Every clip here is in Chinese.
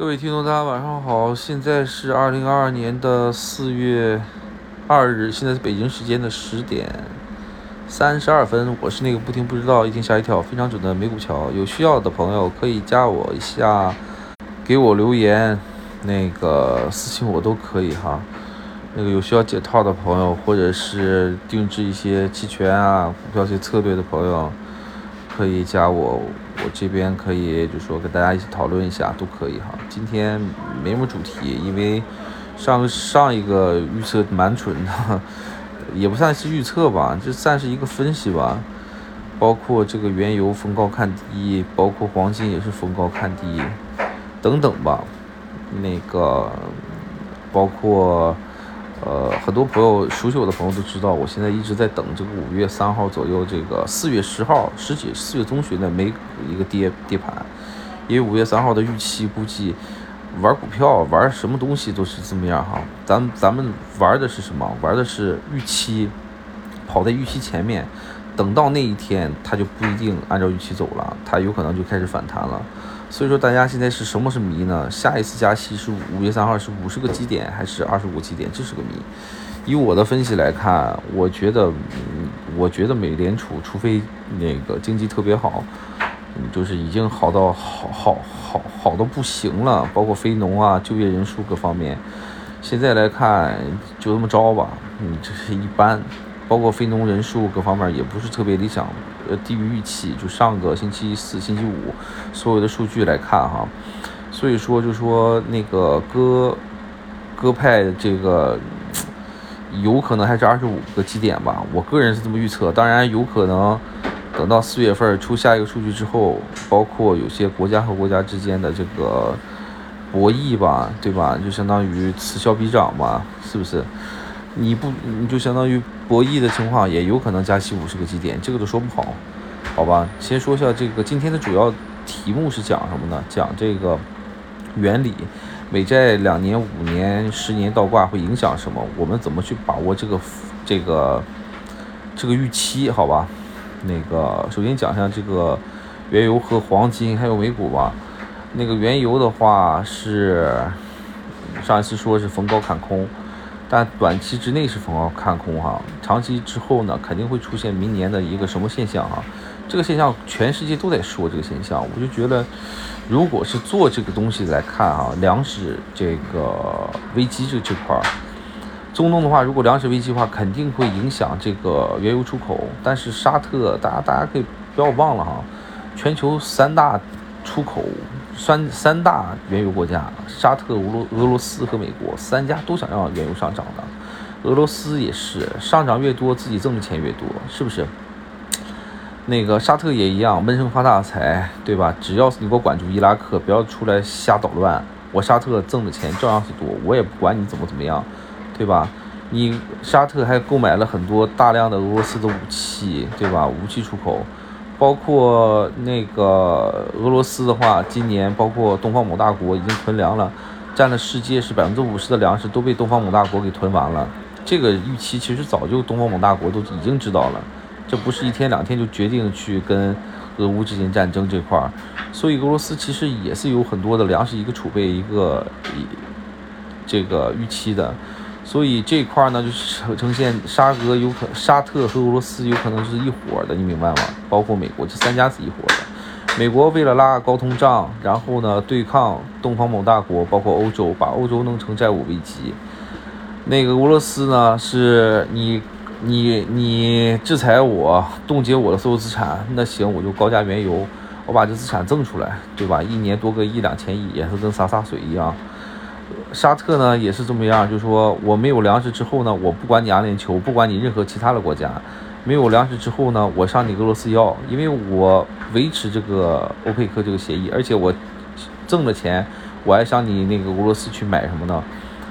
各位听众，大家晚上好，现在是二零二二年的四月二日，现在是北京时间的十点三十二分。我是那个不听不知道，一听吓一跳，非常准的美股桥。有需要的朋友可以加我一下，给我留言，那个私信我都可以哈。那个有需要解套的朋友，或者是定制一些期权啊、股票一些策略的朋友，可以加我。我这边可以，就说跟大家一起讨论一下，都可以哈。今天没什么主题，因为上上一个预测蛮准的，也不算是预测吧，就算是一个分析吧。包括这个原油逢高看低，包括黄金也是逢高看低，等等吧。那个包括。呃，很多朋友熟悉我的朋友都知道，我现在一直在等这个五月三号左右，这个四月十号、十几、四月中旬的美股一个跌跌盘，因为五月三号的预期估计，玩股票玩什么东西都是这么样哈。咱咱们玩的是什么？玩的是预期，跑在预期前面，等到那一天，它就不一定按照预期走了，它有可能就开始反弹了。所以说，大家现在是什么是谜呢？下一次加息是五月三号，是五十个基点还是二十五基点？这是个谜。以我的分析来看，我觉得，我觉得美联储除非那个经济特别好，嗯，就是已经好到好好好好的不行了，包括非农啊、就业人数各方面，现在来看就这么着吧，嗯，这是一般。包括非农人数各方面也不是特别理想，呃，低于预期。就上个星期四、星期五所有的数据来看哈，所以说就说那个鸽鸽派这个有可能还是二十五个基点吧，我个人是这么预测。当然有可能等到四月份出下一个数据之后，包括有些国家和国家之间的这个博弈吧，对吧？就相当于此消彼长嘛，是不是？你不你就相当于博弈的情况，也有可能加息五十个基点，这个都说不好，好吧？先说一下这个今天的主要题目是讲什么呢？讲这个原理，美债两年、五年、十年倒挂会影响什么？我们怎么去把握这个这个这个预期？好吧？那个首先讲一下这个原油和黄金还有美股吧。那个原油的话是上一次说是逢高看空。但短期之内是逢高看空哈，长期之后呢，肯定会出现明年的一个什么现象哈？这个现象全世界都在说这个现象，我就觉得，如果是做这个东西来看啊，粮食这个危机这这块儿，中东的话，如果粮食危机的话，肯定会影响这个原油出口。但是沙特，大家大家可以不要忘了哈，全球三大出口。三三大原油国家，沙特、俄罗俄罗斯和美国三家都想让原油上涨的，俄罗斯也是上涨越多，自己挣的钱越多，是不是？那个沙特也一样，闷声发大财，对吧？只要你给我管住伊拉克，不要出来瞎捣乱，我沙特挣的钱照样是多，我也不管你怎么怎么样，对吧？你沙特还购买了很多大量的俄罗斯的武器，对吧？武器出口。包括那个俄罗斯的话，今年包括东方某大国已经囤粮了，占了世界是百分之五十的粮食都被东方某大国给囤完了。这个预期其实早就东方某大国都已经知道了，这不是一天两天就决定去跟俄乌之间战争这块儿，所以俄罗斯其实也是有很多的粮食一个储备一个这个预期的。所以这块呢，就是呈呈现沙俄有可沙特和俄罗斯有可能是一伙的，你明白吗？包括美国这三家是一伙的。美国为了拉高通胀，然后呢对抗东方某大国，包括欧洲，把欧洲弄成债务危机。那个俄罗斯呢，是你你你制裁我，冻结我的所有资产，那行我就高价原油，我把这资产挣出来，对吧？一年多个一两千亿，也是跟洒洒水一样。沙特呢也是这么样，就是说我没有粮食之后呢，我不管你阿联酋，不管你任何其他的国家，没有粮食之后呢，我向你俄罗斯要，因为我维持这个欧佩克这个协议，而且我挣了钱，我还向你那个俄罗斯去买什么呢？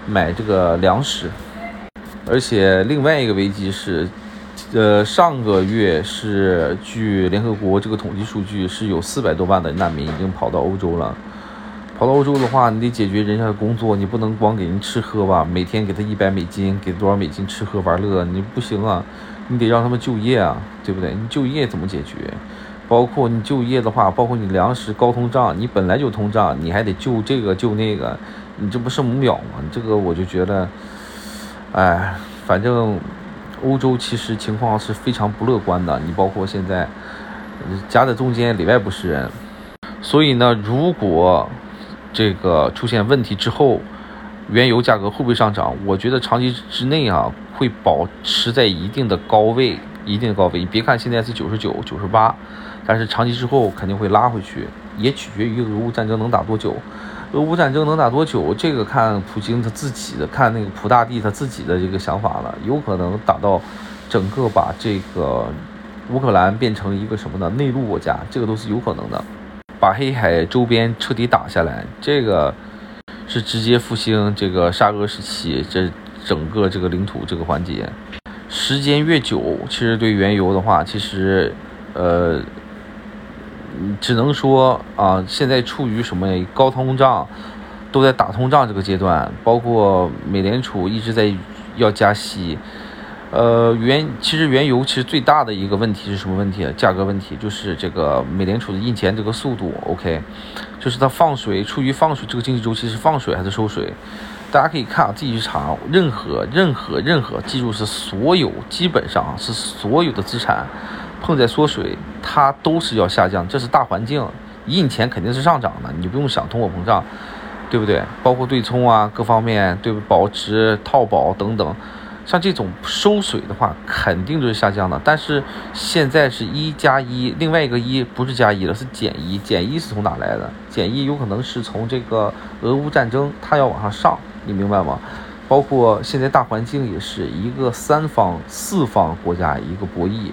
买这个粮食。而且另外一个危机是，呃，上个月是据联合国这个统计数据，是有四百多万的难民已经跑到欧洲了。跑到欧洲的话，你得解决人家的工作，你不能光给人吃喝吧？每天给他一百美金，给多少美金吃喝玩乐，你不行啊！你得让他们就业啊，对不对？你就业怎么解决？包括你就业的话，包括你粮食高通胀，你本来就通胀，你还得救这个救那个，你这不圣母婊吗？这个我就觉得，哎，反正欧洲其实情况是非常不乐观的。你包括现在夹在中间里外不是人，所以呢，如果这个出现问题之后，原油价格会不会上涨？我觉得长期之内啊，会保持在一定的高位，一定的高位。你别看现在是九十九、九十八。但是长期之后肯定会拉回去，也取决于俄乌战争能打多久。俄乌战争能打多久，这个看普京他自己的，看那个普大帝他自己的这个想法了。有可能打到整个把这个乌克兰变成一个什么呢？内陆国家，这个都是有可能的。把黑海周边彻底打下来，这个是直接复兴这个沙俄时期这整个这个领土这个环节。时间越久，其实对原油的话，其实呃。只能说啊，现在处于什么高通胀，都在打通胀这个阶段，包括美联储一直在要加息。呃，原其实原油其实最大的一个问题是什么问题？价格问题，就是这个美联储的印钱这个速度。OK，就是它放水，处于放水这个经济周期是放水还是收水？大家可以看啊，自己去查，任何任何任何，记住是所有，基本上是所有的资产。碰在缩水，它都是要下降，这是大环境。印钱肯定是上涨的，你不用想通货膨胀，对不对？包括对冲啊，各方面对保值、套保等等，像这种收水的话，肯定就是下降的。但是现在是一加一，另外一个一不是加一了，是减一。减一是从哪来的？减一有可能是从这个俄乌战争，它要往上上，你明白吗？包括现在大环境也是一个三方、四方国家一个博弈。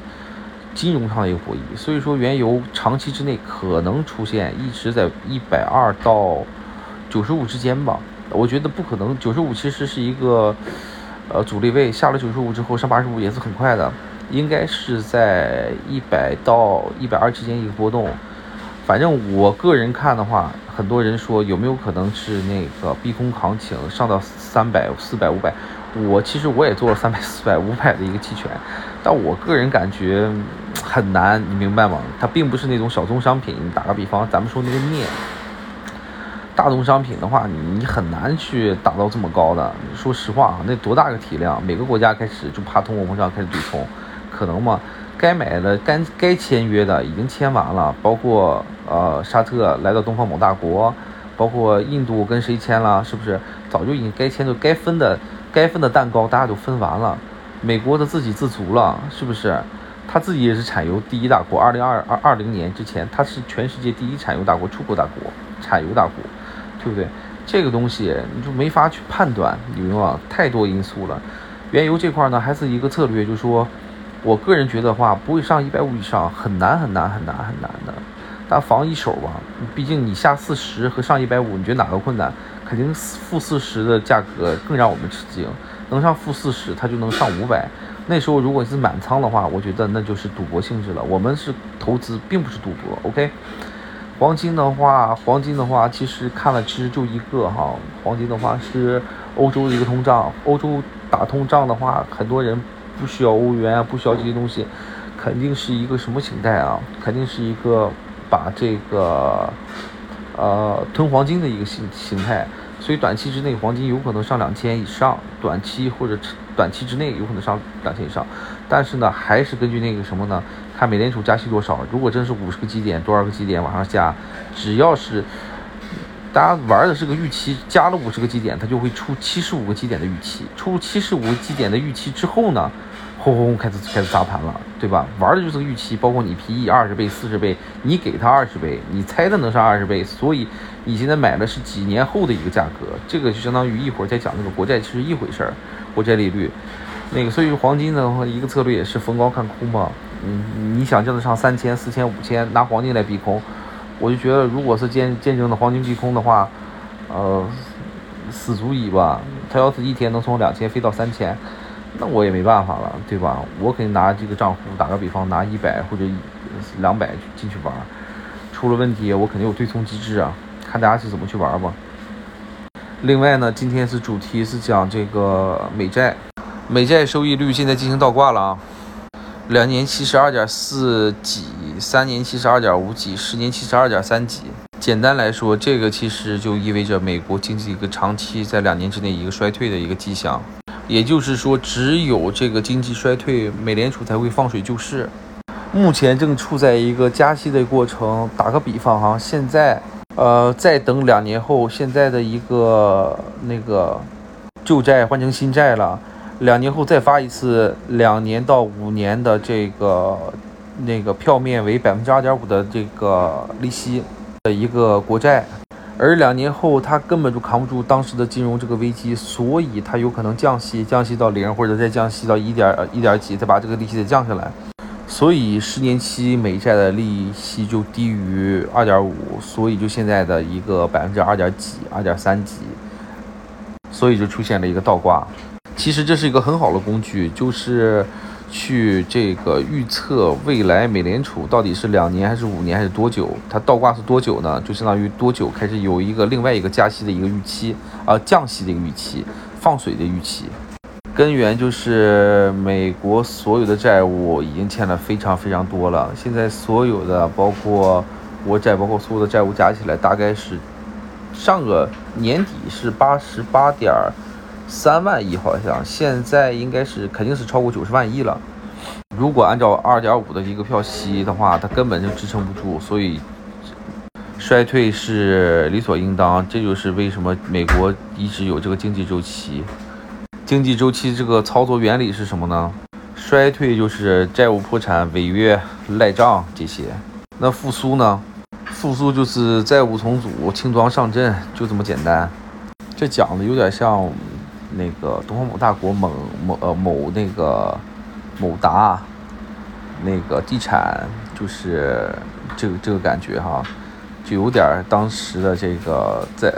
金融上的一个博弈，所以说原油长期之内可能出现一直在一百二到九十五之间吧。我觉得不可能，九十五其实是一个呃阻力位，下了九十五之后上八十五也是很快的，应该是在一百到一百二之间一个波动。反正我个人看的话，很多人说有没有可能是那个逼空行情上到三百、四百、五百？我其实我也做了三百、四百、五百的一个期权，但我个人感觉。很难，你明白吗？它并不是那种小宗商品。打个比方，咱们说那个镍，大宗商品的话，你很难去打到这么高的。说实话啊，那多大个体量？每个国家开始就怕通货膨胀开始对冲，可能吗？该买的、该该签约的已经签完了，包括呃沙特来到东方某大国，包括印度跟谁签了，是不是？早就已经该签就、该分的、该分的蛋糕大家都分完了。美国的自给自足了，是不是？他自己也是产油第一大国，二零二二二零年之前，他是全世界第一产油大国、出口大国、产油大国，对不对？这个东西你就没法去判断，你明白？太多因素了。原油这块呢，还是一个策略，就是说，我个人觉得话，不会上一百五以上，很难很难很难很难的。但防一手吧，毕竟你下四十和上一百五，你觉得哪个困难？肯定负四十的价格更让我们吃惊，能上负四十，它就能上五百。那时候如果是满仓的话，我觉得那就是赌博性质了。我们是投资，并不是赌博。OK，黄金的话，黄金的话，其实看了其实就一个哈，黄金的话是欧洲的一个通胀。欧洲打通胀的话，很多人不需要欧元啊，不需要这些东西，肯定是一个什么形态啊？肯定是一个把这个呃吞黄金的一个形形态。所以短期之内，黄金有可能上两千以上，短期或者短期之内有可能上两千以上。但是呢，还是根据那个什么呢？看美联储加息多少。如果真是五十个基点，多少个基点往上加，只要是大家玩的是个预期，加了五十个基点，它就会出七十五个基点的预期。出七十五个基点的预期之后呢？轰轰轰开始开始砸盘了，对吧？玩的就是个预期，包括你 P E 二十倍、四十倍，你给它二十倍，你猜的能上二十倍，所以你现在买的是几年后的一个价格，这个就相当于一会儿再讲那个国债其实一回事儿，国债利率，那个所以黄金的话一个策略也是逢高看空嘛，嗯，你想叫得上三千、四千、五千，拿黄金来逼空，我就觉得如果是见见证的黄金逼空的话，呃，死足矣吧，他要是一天能从两千飞到三千。那我也没办法了，对吧？我肯定拿这个账户，打个比方，拿一百或者两百进去玩，出了问题我肯定有对冲机制啊，看大家是怎么去玩吧。另外呢，今天是主题是讲这个美债，美债收益率现在进行倒挂了啊。两年期是二点四几，三年期是二点五几，十年期是二点三几。简单来说，这个其实就意味着美国经济一个长期在两年之内一个衰退的一个迹象。也就是说，只有这个经济衰退，美联储才会放水救市。目前正处在一个加息的过程。打个比方哈，现在，呃，再等两年后，现在的一个那个旧债换成新债了，两年后再发一次两年到五年的这个那个票面为百分之二点五的这个利息的一个国债。而两年后，他根本就扛不住当时的金融这个危机，所以他有可能降息，降息到零，或者再降息到一点一点几，再把这个利息再降下来。所以十年期美债的利息就低于二点五，所以就现在的一个百分之二点几、二点三几，所以就出现了一个倒挂。其实这是一个很好的工具，就是。去这个预测未来美联储到底是两年还是五年还是多久？它倒挂是多久呢？就相当于多久开始有一个另外一个加息的一个预期啊，降息的一个预期，放水的预期。根源就是美国所有的债务已经欠了非常非常多了。现在所有的包括国债，包括所有的债务加起来，大概是上个年底是八十八点。三万亿好像现在应该是肯定是超过九十万亿了。如果按照二点五的一个票息的话，它根本就支撑不住，所以衰退是理所应当。这就是为什么美国一直有这个经济周期。经济周期这个操作原理是什么呢？衰退就是债务破产、违约、赖账这些。那复苏呢？复苏就是债务重组、轻装上阵，就这么简单。这讲的有点像。那个东方某大国某某呃某那个某达那个地产就是这个这个感觉哈，就有点当时的这个债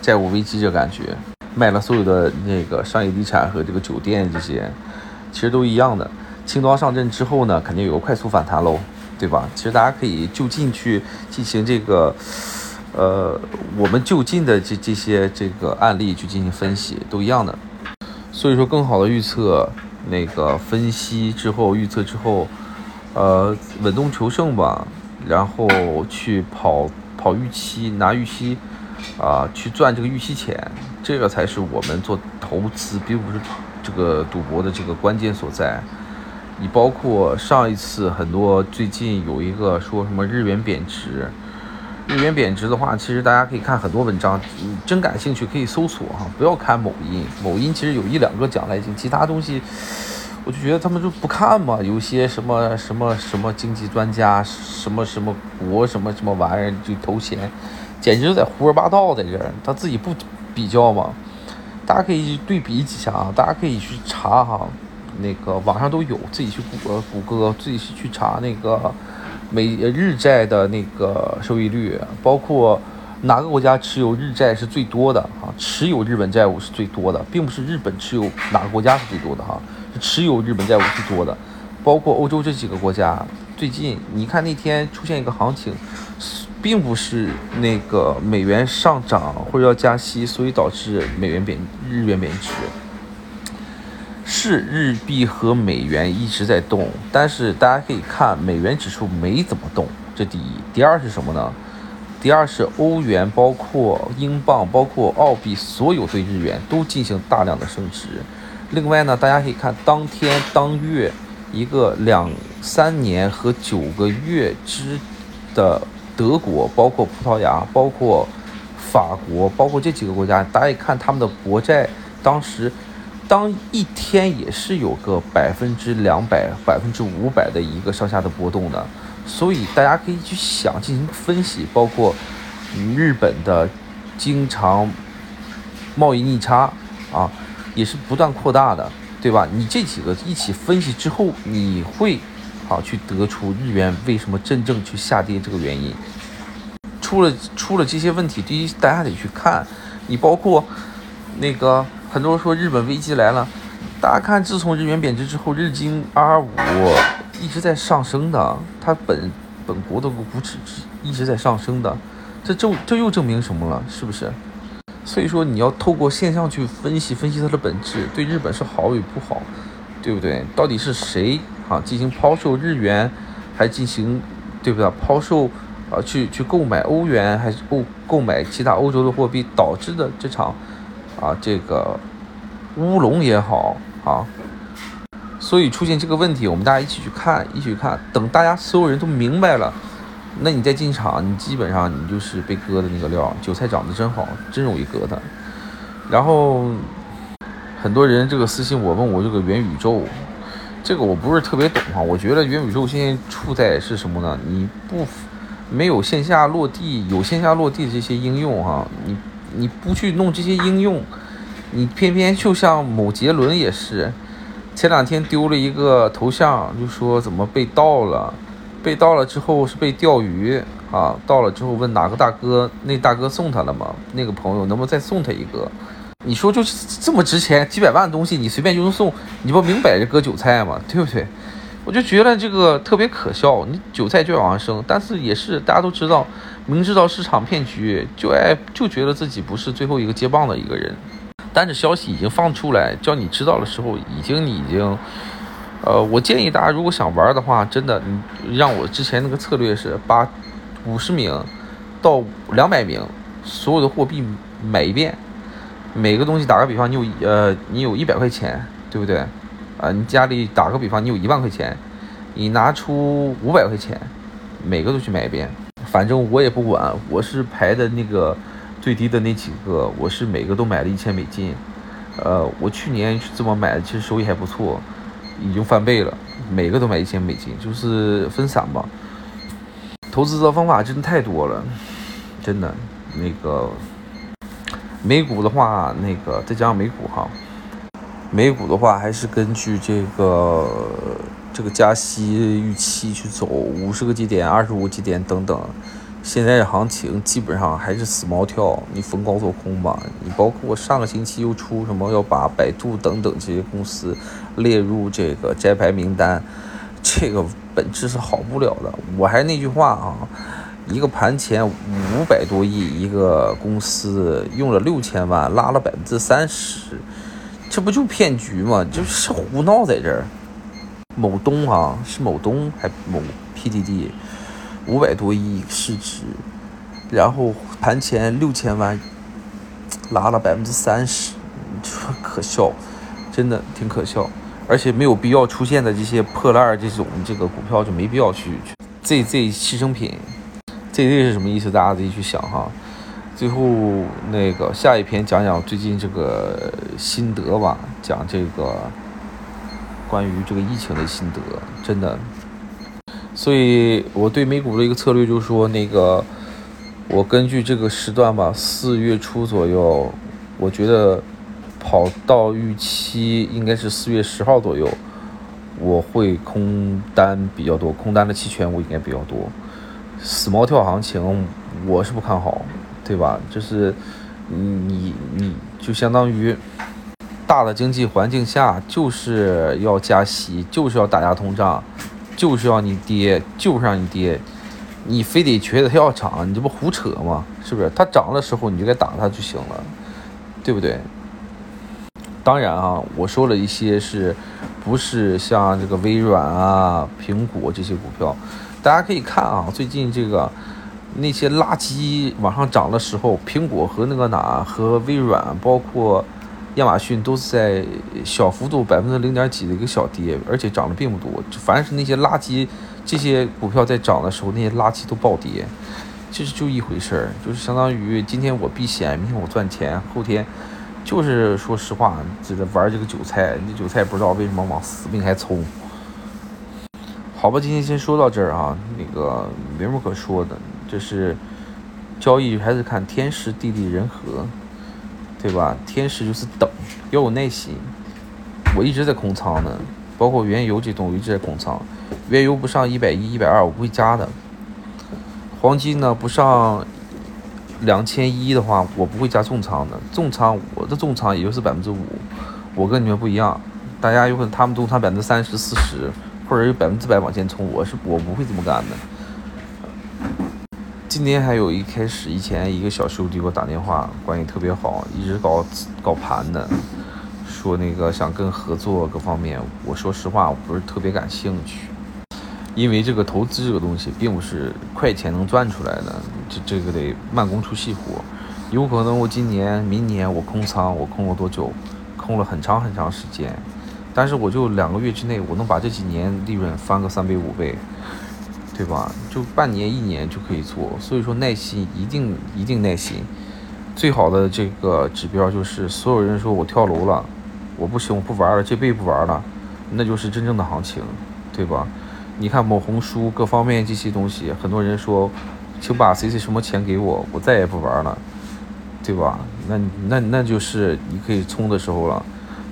债务危机这感觉，卖了所有的那个商业地产和这个酒店这些，其实都一样的。轻装上阵之后呢，肯定有个快速反弹喽，对吧？其实大家可以就近去进行这个。呃，我们就近的这这些这个案例去进行分析，都一样的。所以说，更好的预测那个分析之后，预测之后，呃，稳中求胜吧。然后去跑跑预期，拿预期啊，去赚这个预期钱，这个才是我们做投资，并不是这个赌博的这个关键所在。你包括上一次很多最近有一个说什么日元贬值。日元贬值的话，其实大家可以看很多文章，真感兴趣可以搜索哈，不要看某音。某音其实有一两个讲来经，其他东西我就觉得他们就不看嘛。有些什么什么什么经济专家，什么什么国什么什么玩意儿就投钱，简直就在胡说八道在这儿。他自己不比较嘛？大家可以对比几下啊，大家可以去查哈，那个网上都有，自己去谷谷歌，自己去查那个。美日债的那个收益率，包括哪个国家持有日债是最多的啊？持有日本债务是最多的，并不是日本持有哪个国家是最多的哈，是持有日本债务最多的。包括欧洲这几个国家，最近你看那天出现一个行情，并不是那个美元上涨或者要加息，所以导致美元贬日元贬值。是日币和美元一直在动，但是大家可以看美元指数没怎么动，这第一。第二是什么呢？第二是欧元、包括英镑、包括澳币，所有对日元都进行大量的升值。另外呢，大家可以看当天、当月一个两三年和九个月之的德国，包括葡萄牙、包括法国、包括这几个国家，大家一看他们的国债当时。当一天也是有个百分之两百、百分之五百的一个上下的波动的，所以大家可以去想进行分析，包括日本的经常贸易逆差啊，也是不断扩大的，对吧？你这几个一起分析之后，你会好去得出日元为什么真正去下跌这个原因。出了出了这些问题，第一大家得去看，你包括那个。很多人说日本危机来了，大家看，自从日元贬值之后，日经 R 五一直在上升的，它本本国的股指一直在上升的，这证这又证明什么了？是不是？所以说你要透过现象去分析分析它的本质，对日本是好与不好，对不对？到底是谁啊，进行抛售日元，还进行对不对？抛售啊，去去购买欧元，还是购购买其他欧洲的货币，导致的这场啊这个乌龙也好啊，所以出现这个问题，我们大家一起去看，一起去看，等大家所有人都明白了。那你再进场，你基本上你就是被割的那个料，韭菜长得真好，真容易割的。然后很多人这个私信我问我这个元宇宙，这个我不是特别懂哈。我觉得元宇宙现在处在是什么呢？你不没有线下落地，有线下落地的这些应用哈，你你不去弄这些应用，你偏偏就像某杰伦也是，前两天丢了一个头像，就说怎么被盗了。被盗了之后是被钓鱼啊，到了之后问哪个大哥，那大哥送他了吗？那个朋友能不能再送他一个？你说就这么值钱几百万的东西，你随便就能送，你不明摆着割韭菜吗？对不对？我就觉得这个特别可笑，你韭菜就要往上升，但是也是大家都知道，明知道市场骗局，就爱就觉得自己不是最后一个接棒的一个人，但是消息已经放出来，叫你知道的时候，已经你已经。呃，我建议大家如果想玩的话，真的，你让我之前那个策略是把五十名到两百名所有的货币买一遍，每个东西打个比方，你有呃，你有一百块钱，对不对？啊，你家里打个比方，你有一万块钱，你拿出五百块钱，每个都去买一遍，反正我也不管，我是排的那个最低的那几个，我是每个都买了一千美金，呃，我去年是这么买的，其实收益还不错。已经翻倍了，每个都买一千美金，就是分散吧。投资的方法真的太多了，真的。那个美股的话，那个再讲讲美股哈。美股的话，还是根据这个这个加息预期去走，五十个基点、二十五基点等等。现在的行情基本上还是死猫跳，你逢高做空吧。你包括上个星期又出什么要把百度等等这些公司列入这个摘牌名单，这个本质是好不了的。我还是那句话啊，一个盘前五百多亿一个公司用了六千万拉了百分之三十，这不就骗局吗？就是胡闹在这儿。某东啊，是某东还某 PDD。五百多亿市值，然后盘前六千万，拉了百分之三十，说可笑，真的挺可笑，而且没有必要出现的这些破烂这种这个股票就没必要去去。ZZ 牺牲品，ZZ 是什么意思？大家自己去想哈。最后那个下一篇讲讲最近这个心得吧，讲这个关于这个疫情的心得，真的。所以，我对美股的一个策略就是说，那个，我根据这个时段吧，四月初左右，我觉得跑到预期应该是四月十号左右，我会空单比较多，空单的期权我应该比较多。死猫跳行情我是不看好，对吧？就是你你就相当于大的经济环境下就是要加息，就是要打压通胀。就是要你跌，就是让你跌，你非得觉得它要涨，你这不胡扯吗？是不是？它涨的时候你就该打它就行了，对不对？当然啊，我说了一些是，不是像这个微软啊、苹果这些股票，大家可以看啊，最近这个那些垃圾往上涨的时候，苹果和那个哪和微软包括。亚马逊都是在小幅度百分之零点几的一个小跌，而且涨的并不多。凡是那些垃圾，这些股票在涨的时候，那些垃圾都暴跌，其实就一回事儿，就是相当于今天我避险，明天我赚钱，后天就是说实话，这个玩这个韭菜，那韭菜不知道为什么往死命还冲。好吧，今天先说到这儿啊，那个没什么可说的，就是交易还是看天时地利人和。对吧？天时就是等，要有耐心。我一直在空仓呢，包括原油这种，我一直在空仓。原油不上一百一、一百二，我不会加的。黄金呢，不上两千一的话，我不会加重仓的。重仓，我的重仓也就是百分之五。我跟你们不一样，大家有可能他们重仓百分之三十四十，或者有百分之百往前冲，我是我不会这么干的。今天还有一开始以前一个小兄弟给我打电话，关系特别好，一直搞搞盘的，说那个想跟合作各方面，我说实话，我不是特别感兴趣，因为这个投资这个东西并不是快钱能赚出来的，这这个得慢工出细活，有可能我今年、明年我空仓，我空了多久？空了很长很长时间，但是我就两个月之内，我能把这几年利润翻个三倍五倍，对吧？就半年一年就可以做，所以说耐心一定一定耐心。最好的这个指标就是所有人说我跳楼了，我不行，我不玩了，这辈子不玩了，那就是真正的行情，对吧？你看某红书各方面这些东西，很多人说，请把谁谁什么钱给我，我再也不玩了，对吧？那那那就是你可以冲的时候了。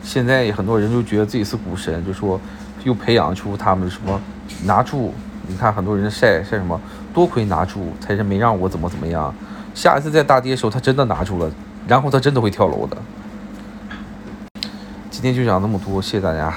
现在很多人就觉得自己是股神，就说又培养出他们什么拿住，你看很多人晒晒什么，多亏拿住才是没让我怎么怎么样。下一次在大跌的时候，他真的拿住了，然后他真的会跳楼的。今天就讲那么多，谢谢大家。